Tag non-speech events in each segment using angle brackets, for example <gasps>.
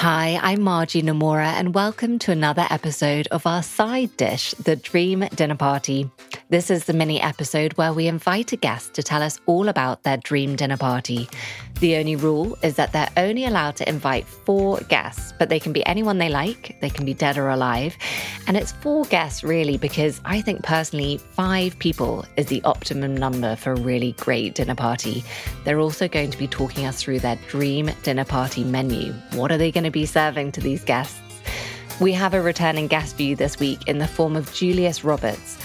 Hi, I'm Margie Nomura, and welcome to another episode of our side dish, the Dream Dinner Party. This is the mini episode where we invite a guest to tell us all about their dream dinner party. The only rule is that they're only allowed to invite four guests, but they can be anyone they like, they can be dead or alive. And it's four guests really because I think personally, five people is the optimum number for a really great dinner party. They're also going to be talking us through their dream dinner party menu. What are they going to be serving to these guests? We have a returning guest you this week in the form of Julius Roberts.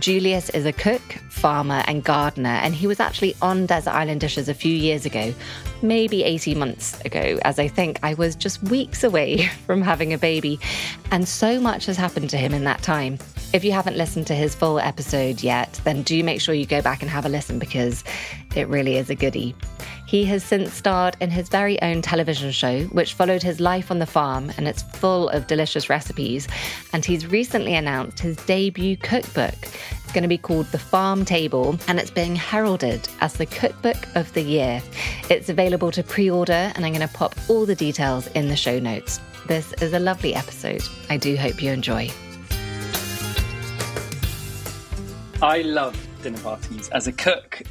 Julius is a cook, farmer, and gardener, and he was actually on Desert Island Dishes a few years ago, maybe 18 months ago, as I think I was just weeks away <laughs> from having a baby. And so much has happened to him in that time. If you haven't listened to his full episode yet, then do make sure you go back and have a listen because it really is a goodie. He has since starred in his very own television show, which followed his life on the farm, and it's full of delicious recipes. And he's recently announced his debut cookbook. It's going to be called The Farm Table, and it's being heralded as the cookbook of the year. It's available to pre order, and I'm going to pop all the details in the show notes. This is a lovely episode. I do hope you enjoy. I love dinner parties. As a cook,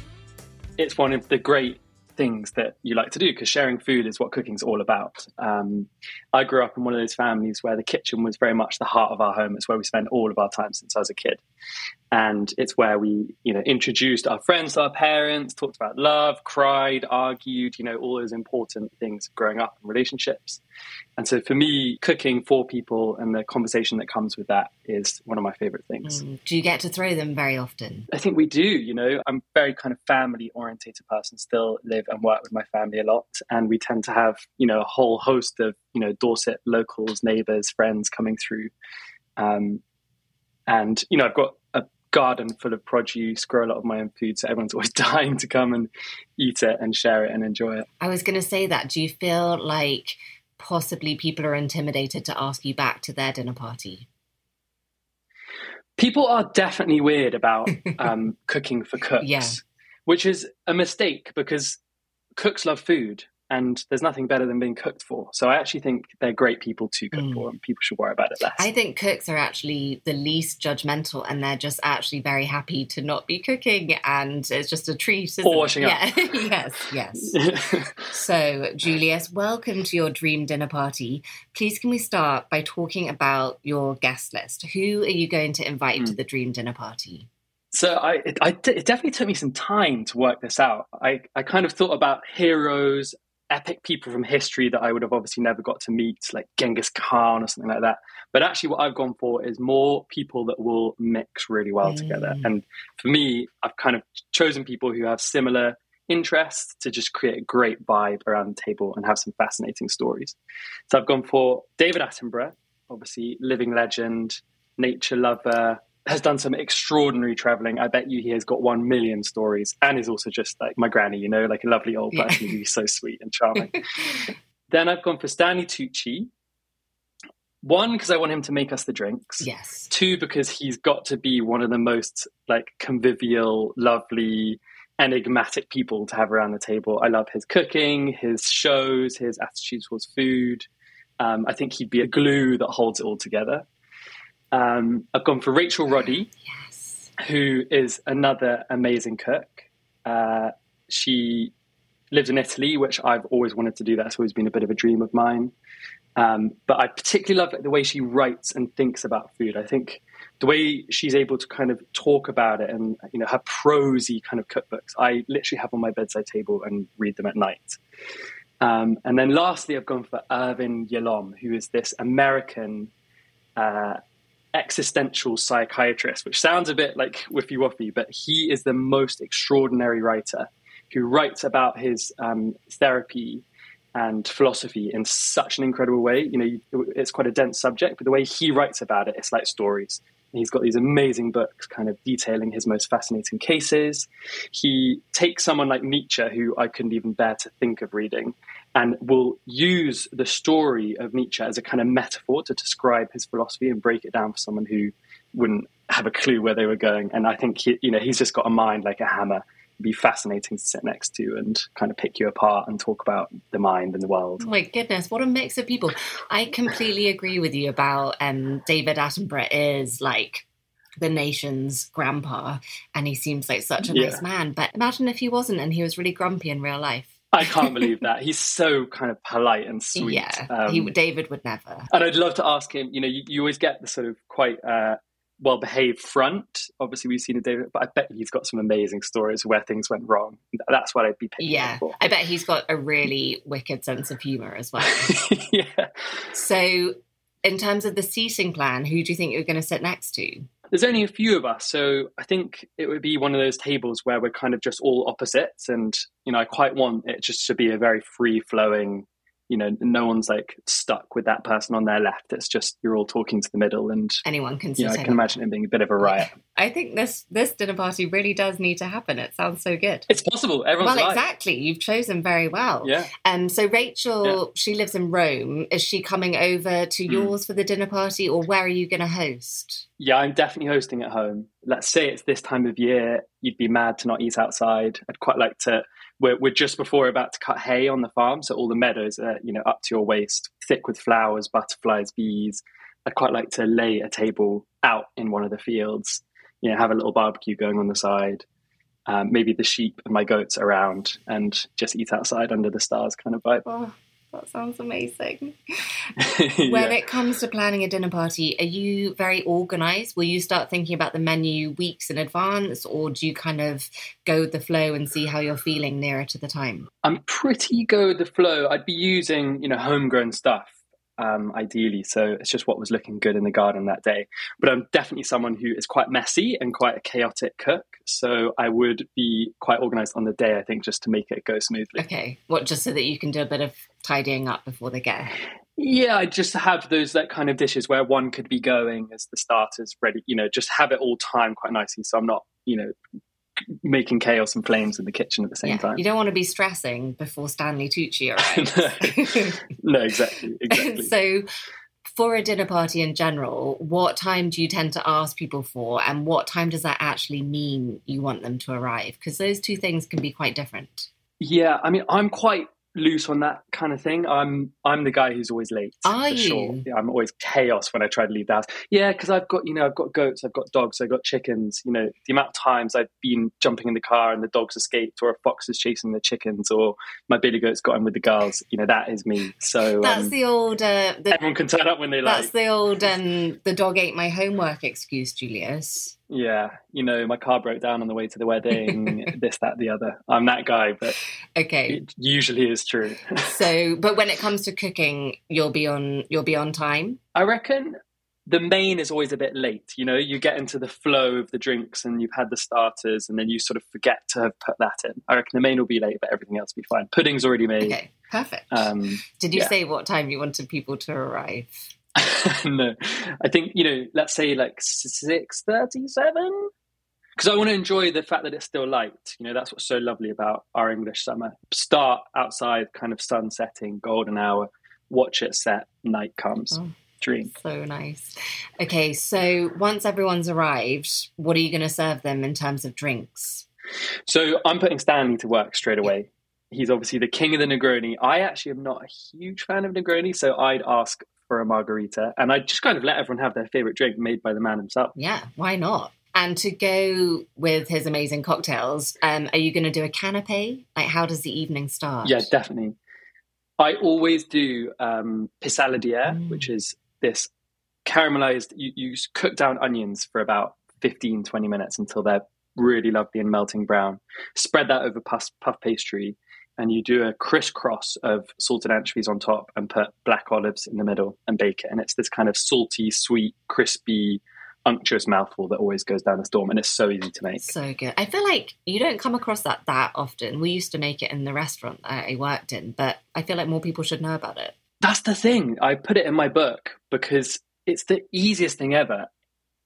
it's one of the great things that you like to do because sharing food is what cooking's all about. Um, I grew up in one of those families where the kitchen was very much the heart of our home. It's where we spent all of our time since I was a kid. And it's where we you know introduced our friends to our parents talked about love cried argued you know all those important things growing up in relationships. And so for me cooking for people and the conversation that comes with that is one of my favorite things. Mm. do you get to throw them very often? I think we do you know. I'm very kind of family orientated person still live and work with my family a lot. And we tend to have you know a whole host of you know dorset locals neighbors friends coming through um, and you know i've got a garden full of produce, grow a lot of my own food. So everyone's <laughs> always dying to come and eat it and share it and enjoy it. I was going to say that. Do you feel like possibly people are intimidated to ask you back to their dinner party? People are definitely weird about <laughs> um, cooking for cooks, yeah. which is a mistake because cooks love food and there's nothing better than being cooked for. So I actually think they're great people to cook mm. for, and people should worry about it less. I think cooks are actually the least judgmental, and they're just actually very happy to not be cooking, and it's just a treat. or washing up. Yeah. <laughs> yes, yes. <laughs> so, Julius, welcome to your dream dinner party. Please, can we start by talking about your guest list? Who are you going to invite mm. to the dream dinner party? So I, it, I, it definitely took me some time to work this out. I, I kind of thought about heroes epic people from history that I would have obviously never got to meet, like Genghis Khan or something like that. But actually, what I've gone for is more people that will mix really well mm. together. And for me, I've kind of chosen people who have similar interests to just create a great vibe around the table and have some fascinating stories. So I've gone for David Attenborough, obviously living legend, nature lover, has done some extraordinary traveling. I bet you he has got one million stories and is also just like my granny, you know, like a lovely old person yeah. who's so sweet and charming. <laughs> then I've gone for Stanley Tucci. One, because I want him to make us the drinks. Yes. Two, because he's got to be one of the most like convivial, lovely, enigmatic people to have around the table. I love his cooking, his shows, his attitude towards food. Um, I think he'd be a glue that holds it all together. Um, I've gone for Rachel Roddy, yes. who is another amazing cook. Uh, she lives in Italy, which I've always wanted to do. That's always been a bit of a dream of mine. Um, but I particularly love the way she writes and thinks about food. I think the way she's able to kind of talk about it and you know her prosy kind of cookbooks. I literally have on my bedside table and read them at night. Um, and then lastly, I've gone for Irvin Yalom, who is this American uh, existential psychiatrist, which sounds a bit like Whiffy Woffy, but he is the most extraordinary writer who writes about his um, therapy and philosophy in such an incredible way. You know, it's quite a dense subject, but the way he writes about it, it's like stories. He's got these amazing books kind of detailing his most fascinating cases. He takes someone like Nietzsche, who I couldn't even bear to think of reading, and will use the story of Nietzsche as a kind of metaphor to describe his philosophy and break it down for someone who wouldn't have a clue where they were going. And I think he, you know he's just got a mind like a hammer. Be fascinating to sit next to and kind of pick you apart and talk about the mind and the world. Oh my goodness, what a mix of people! I completely agree with you about um, David Attenborough is like the nation's grandpa, and he seems like such a nice man. But imagine if he wasn't, and he was really grumpy in real life. I can't believe that. He's so kind of polite and sweet. Yeah, um, he, David would never. And I'd love to ask him. You know, you, you always get the sort of quite uh, well behaved front. Obviously, we've seen a David, but I bet he's got some amazing stories where things went wrong. That's what I'd be picking. Yeah, I bet he's got a really wicked sense of humor as well. <laughs> yeah. So, in terms of the seating plan, who do you think you're going to sit next to? there's only a few of us, so I think it would be one of those tables where we're kind of just all opposites, and you know, I quite want it just to be a very free flowing you know no one's like stuck with that person on their left. It's just you're all talking to the middle and anyone can you know, i can imagine it being a bit of a riot. I think this this dinner party really does need to happen. It sounds so good. It's possible. Everyone's well exactly. You've chosen very well. Yeah. Um so rachel yeah. she lives in rome. Is she coming over to mm. yours for the dinner party or where are you going to host? Yeah i'm definitely hosting at home. Let's say it's this time of year. You'd be mad to not eat outside. I'd quite like to we're, we're just before about to cut hay on the farm, so all the meadows are you know up to your waist, thick with flowers, butterflies, bees. I'd quite like to lay a table out in one of the fields, you know, have a little barbecue going on the side, um, maybe the sheep and my goats around, and just eat outside under the stars, kind of vibe. Oh, that sounds amazing. <laughs> yeah. When it comes to planning a dinner party, are you very organized? Will you start thinking about the menu weeks in advance, or do you kind of go with the flow and see how you're feeling nearer to the time? I'm pretty go with the flow. I'd be using, you know, homegrown stuff um, ideally. So it's just what was looking good in the garden that day. But I'm definitely someone who is quite messy and quite a chaotic cook. So I would be quite organized on the day, I think, just to make it go smoothly. Okay. What, just so that you can do a bit of tidying up before they get yeah, I just have those that kind of dishes where one could be going as the starters ready, you know, just have it all timed quite nicely. So I'm not, you know, making chaos and flames in the kitchen at the same yeah, time. You don't want to be stressing before Stanley Tucci arrives. no. <laughs> no, exactly, exactly. <laughs> so, for a dinner party in general, what time do you tend to ask people for, and what time does that actually mean you want them to arrive? Because those two things can be quite different. Yeah, I mean, I'm quite loose on that kind of thing. I'm I'm the guy who's always late. Are you? Sure. Yeah, I'm always chaos when I try to leave the house. Yeah, because I've got you know I've got goats, I've got dogs, I've got chickens. You know the amount of times I've been jumping in the car and the dogs escaped, or a fox is chasing the chickens, or my billy goat's got in with the girls. You know that is me. So that's um, the old. Uh, the, everyone can turn up when they that's like. That's the old um, the dog ate my homework excuse, Julius. Yeah, you know, my car broke down on the way to the wedding, <laughs> this, that, the other. I'm that guy, but okay, it usually is true. <laughs> so, but when it comes to cooking, you'll be on you'll be on time. I reckon the main is always a bit late. You know, you get into the flow of the drinks and you've had the starters, and then you sort of forget to have put that in. I reckon the main will be late, but everything else will be fine. Pudding's already made. Okay, perfect. Um, Did you yeah. say what time you wanted people to arrive? <laughs> no, uh, I think you know. Let's say like six thirty-seven, because I want to enjoy the fact that it's still light. You know, that's what's so lovely about our English summer. Start outside, kind of sun setting, golden hour. Watch it set. Night comes. Oh, Dream. So nice. Okay, so once everyone's arrived, what are you going to serve them in terms of drinks? So I'm putting Stanley to work straight away. He's obviously the king of the Negroni. I actually am not a huge fan of Negroni, so I'd ask for a margarita, and I just kind of let everyone have their favorite drink made by the man himself. Yeah, why not? And to go with his amazing cocktails, um, are you going to do a canapé? Like, how does the evening start? Yeah, definitely. I always do um, pissaladière, mm. which is this caramelized, you, you cook down onions for about 15, 20 minutes until they're really lovely and melting brown. Spread that over puff, puff pastry and you do a crisscross of salted anchovies on top and put black olives in the middle and bake it. And it's this kind of salty, sweet, crispy, unctuous mouthful that always goes down a storm. And it's so easy to make. So good. I feel like you don't come across that that often. We used to make it in the restaurant I worked in, but I feel like more people should know about it. That's the thing. I put it in my book because it's the easiest thing ever.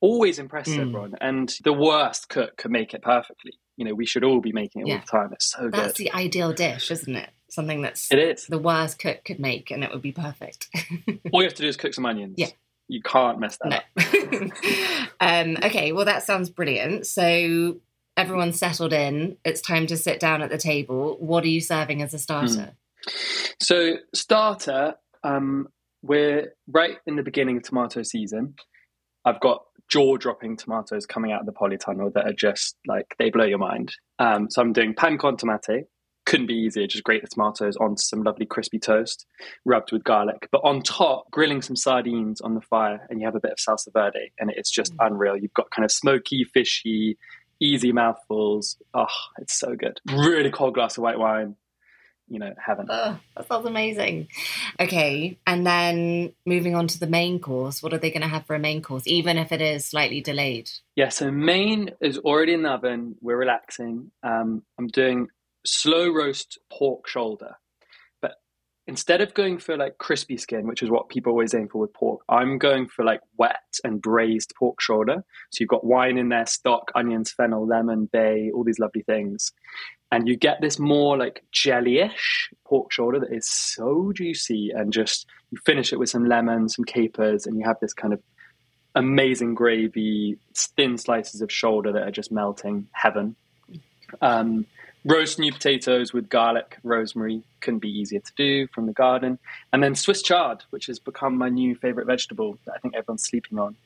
Always impresses mm. everyone. And the worst cook can make it perfectly you know we should all be making it yeah. all the time. It's so that's good. That's the ideal dish, isn't it? Something that's it is the worst cook could make, and it would be perfect. <laughs> all you have to do is cook some onions. Yeah. You can't mess that no. <laughs> um, okay, well, that sounds brilliant. So, everyone's settled in, it's time to sit down at the table. What are you serving as a starter? Mm. So, starter, um, we're right in the beginning of tomato season. I've got jaw dropping tomatoes coming out of the polytunnel that are just like they blow your mind. Um, so I'm doing pan con tomate. Couldn't be easier. Just grate the tomatoes onto some lovely crispy toast, rubbed with garlic. But on top, grilling some sardines on the fire, and you have a bit of salsa verde, and it's just mm. unreal. You've got kind of smoky, fishy, easy mouthfuls. Oh, it's so good. Really cold glass of white wine you know, heaven. Oh, that sounds amazing. Okay, and then moving on to the main course, what are they going to have for a main course, even if it is slightly delayed? Yeah, so main is already in the oven. We're relaxing. Um, I'm doing slow roast pork shoulder, but instead of going for like crispy skin, which is what people always aim for with pork, I'm going for like wet and braised pork shoulder. So you've got wine in there, stock, onions, fennel, lemon, bay, all these lovely things and you get this more like jellyish pork shoulder that is so juicy and just you finish it with some lemon some capers and you have this kind of amazing gravy thin slices of shoulder that are just melting heaven. Um, roast new potatoes with garlic rosemary couldn't be easier to do from the garden. And then swiss chard which has become my new favorite vegetable that i think everyone's sleeping on.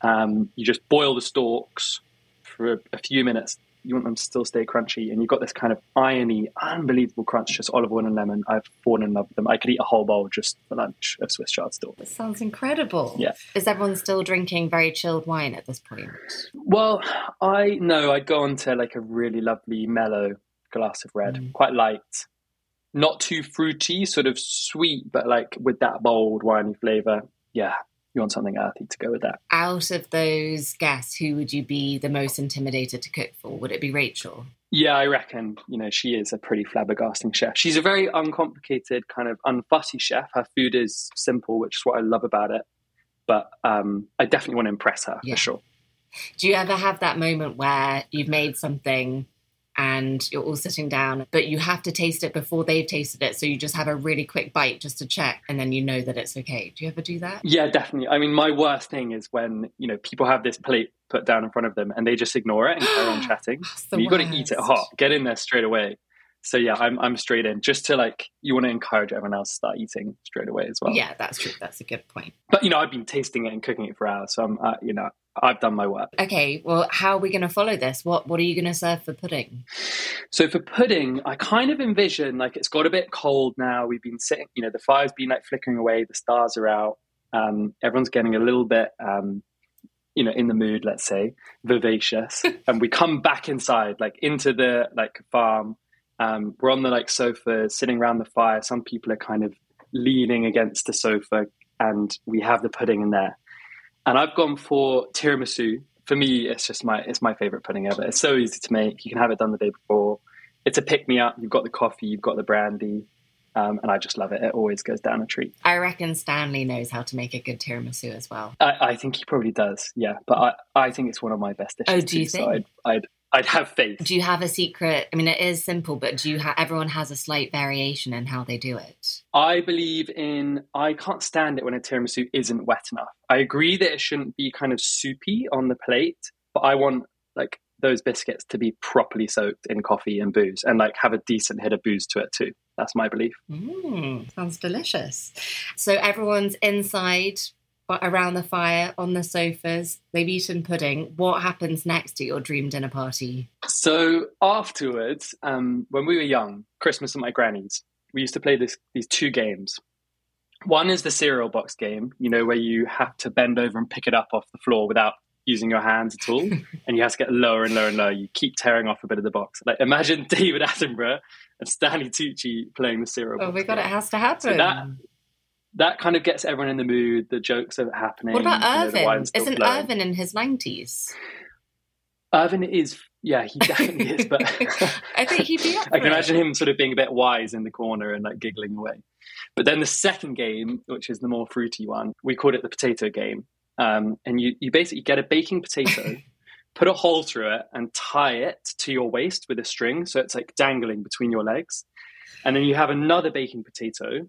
Um, you just boil the stalks for a few minutes you want them to still stay crunchy, and you've got this kind of irony, unbelievable crunch, just olive oil and lemon. I've fallen in love with them. I could eat a whole bowl just for lunch of Swiss chard still. That sounds incredible. Yeah. Is everyone still drinking very chilled wine at this point? Well, I know I'd go on to like a really lovely mellow glass of red, mm. quite light, not too fruity, sort of sweet, but like with that bold winey flavor. Yeah, you want something earthy to go with that. Out of those guests, who would you be the most intimidated to cook for? Would it be Rachel? Yeah, I reckon, you know, she is a pretty flabbergasting chef. She's a very uncomplicated, kind of unfussy chef. Her food is simple, which is what I love about it. But um, I definitely want to impress her yeah. for sure. Do you ever have that moment where you've made something and you're all sitting down, but you have to taste it before they've tasted it. So you just have a really quick bite just to check, and then you know that it's okay. Do you ever do that? Yeah, definitely. I mean, my worst thing is when you know people have this plate put down in front of them and they just ignore it and carry on <gasps> chatting. You've got to eat it hot. Get in there straight away. So yeah, I'm I'm straight in just to like you want to encourage everyone else to start eating straight away as well. Yeah, that's true. That's a good point. But you know, I've been tasting it and cooking it for hours, so I'm uh, you know I've done my work. Okay, well, how are we going to follow this? What What are you going to serve for pudding? So for pudding, I kind of envision like it's got a bit cold now. We've been sitting, you know, the fire's been like flickering away, the stars are out. Um, everyone's getting a little bit, um, you know, in the mood. Let's say vivacious, <laughs> and we come back inside, like into the like farm. Um, we're on the like sofa, sitting around the fire. Some people are kind of leaning against the sofa, and we have the pudding in there and I've gone for tiramisu. For me, it's just my it's my favorite pudding ever. It's so easy to make. You can have it done the day before. It's a pick me up. You've got the coffee, you've got the brandy, um, and I just love it. It always goes down a treat. I reckon Stanley knows how to make a good tiramisu as well. I, I think he probably does. Yeah, but I, I think it's one of my best dishes. Oh, do you too, think? So I'd, I'd I'd have faith. Do you have a secret? I mean, it is simple, but do you have everyone has a slight variation in how they do it? I believe in. I can't stand it when a tiramisu isn't wet enough. I agree that it shouldn't be kind of soupy on the plate, but I want like those biscuits to be properly soaked in coffee and booze, and like have a decent hit of booze to it too. That's my belief. Mm, sounds delicious. So everyone's inside around the fire on the sofas. They've eaten pudding. What happens next at your dream dinner party? So afterwards, um, when we were young, Christmas at my granny's, we used to play this these two games. One is the cereal box game, you know, where you have to bend over and pick it up off the floor without using your hands at all, <laughs> and you have to get lower and lower and lower. You keep tearing off a bit of the box. Like imagine <laughs> David Attenborough and Stanley Tucci playing the cereal. Oh my god, game. it has to happen. So that that kind of gets everyone in the mood. The jokes are happening. What about Irvin? Isn't flowing. Irvin in his nineties? Irvin is, yeah, he definitely is. But <laughs> I think he'd be. <laughs> I can imagine him sort of being a bit wise in the corner and like giggling away. But then the second game, which is the more fruity one, we called it the potato game. Um, and you you basically get a baking potato. <laughs> put a hole through it and tie it to your waist with a string so it's like dangling between your legs and then you have another baking potato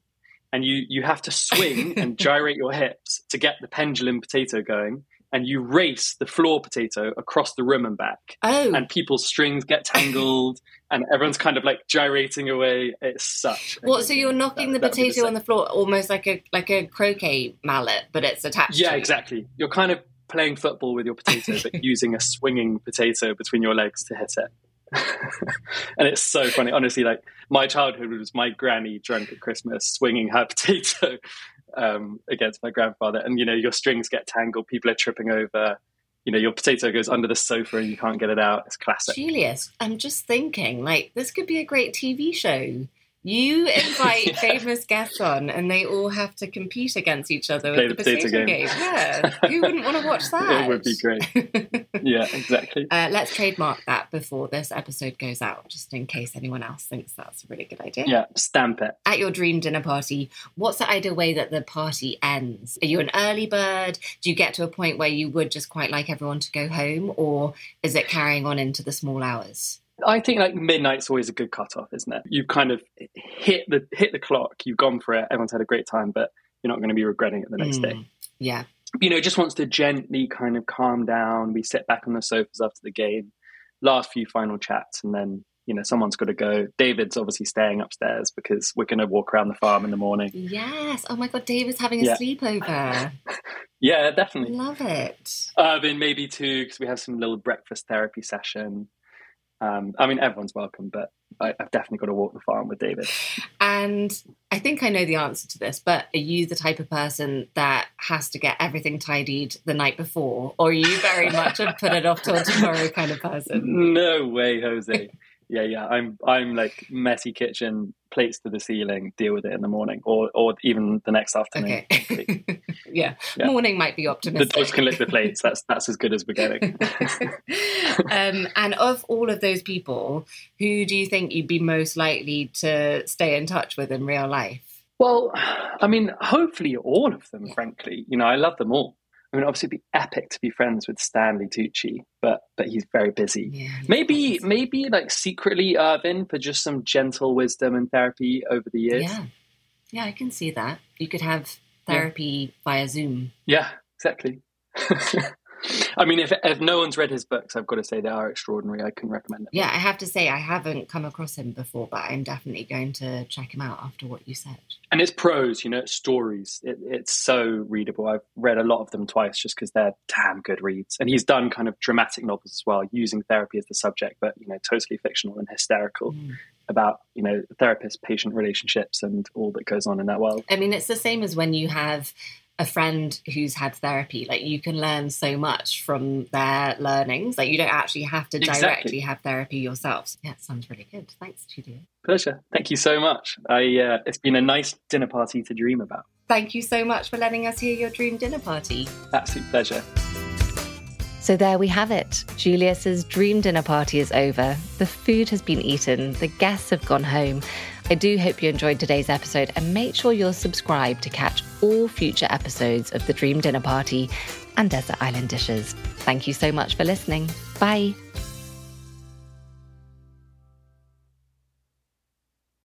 and you you have to swing <laughs> and gyrate your hips to get the pendulum potato going and you race the floor potato across the room and back. Oh. And people's strings get tangled <laughs> and everyone's kind of like gyrating away. It's such. What? So you're knocking the potato on the floor almost like a like a croquet mallet, but it's attached. Yeah, exactly. You're kind of playing football with your potato, but <laughs> using a swinging potato between your legs to hit it. <laughs> and it's so funny. Honestly, like my childhood was my granny drunk at Christmas swinging her <laughs> potato um, against my grandfather. And, you know, your strings get tangled, people are tripping over. You know, your potato goes under the sofa and you can't get it out. It's classic. Julius, I'm just thinking, like, this could be a great TV show. You invite <laughs> famous guests on, and they all have to compete against each other Play with the the potato potato, game. game. Yeah, who wouldn't want to watch that? <laughs> It would be great. Yeah, exactly. <laughs> Uh, let's trademark that before this episode goes out, just in case anyone else thinks that's a really good idea. Yeah, stamp it. At your dream dinner party, what's the ideal way that the party ends? Are you an early bird? Do you get to a point where you would just quite like everyone to go home, or is it carrying on into the small hours? I think like midnight's always a good cutoff, isn't it? You've kind of hit the hit the clock. You've gone for it. Everyone's had a great time, but you're not going to be regretting it the next day. Mm, Yeah. You know, just wants to gently kind of calm down. We sit back on the sofas after the game, last few final chats, and then you know someone's got to go. David's obviously staying upstairs because we're going to walk around the farm in the morning. Yes. Oh my God, David's having a Yeah. sleepover. <laughs> Yeah, definitely. Love it. Irvin maybe too because we have some little breakfast therapy session. Um, I mean, everyone's welcome, but I, I've definitely got to walk the farm with David. And I think I know the answer to this, but are you the type of person that has to get everything tidied the night before? Or are you very much a put it off till <laughs> tomorrow kind of person? No way, Jose. Yeah, yeah. I'm I'm like messy kitchen, plates to the ceiling, deal with it in the morning or or even the next afternoon. Okay. <laughs> yeah. Yeah. Morning might be optimistic. The dogs can lick the <laughs> plates. That's that's as good as we're getting. <laughs> um, and of all of those people, who do you think you'd be most likely to stay in touch with in real life? well, I mean, hopefully all of them, Yeah. frankly. You know, I love them all. I mean, obviously, it'd be epic to be friends with Stanley Tucci, but but he's very busy. Yeah. Maybe maybe like secretly Irvin for just some gentle wisdom and therapy over the years. Yeah. Yeah, I can see that. You could have therapy via Zoom. Yeah, exactly. <laughs> I mean, if if no one's read his books, I've got to say they are extraordinary. I can recommend them. Yeah, I have to say I haven't come across him before, but I'm definitely going to check him out after what you said. And it's prose, you know, it's stories. It, it's so readable. I've read a lot of them twice just because they're damn good reads. And he's done kind of dramatic novels as well, using therapy as the subject, but you know, totally fictional and hysterical Mm. about you know therapist-patient relationships and all that goes on in that world. I mean, it's the same as when you have a friend who's had therapy. Like, you can learn so much from their learnings. Like, you don't actually have to Exactly. directly have therapy yourself. Yeah, it sounds really good. Thanks, Julia. Pleasure. Thank you so much. I uh, it's been a nice dinner party to dream about. Thank you so much for letting us hear your dream dinner party. Absolute pleasure. So there we have it. Julius's dream dinner party is over. The food has been eaten, the guests have gone home. I do hope you enjoyed today's episode and make sure you're subscribed to catch all future episodes of The Dream Dinner Party and Desert Island Dishes. Thank you so much for listening. Bye.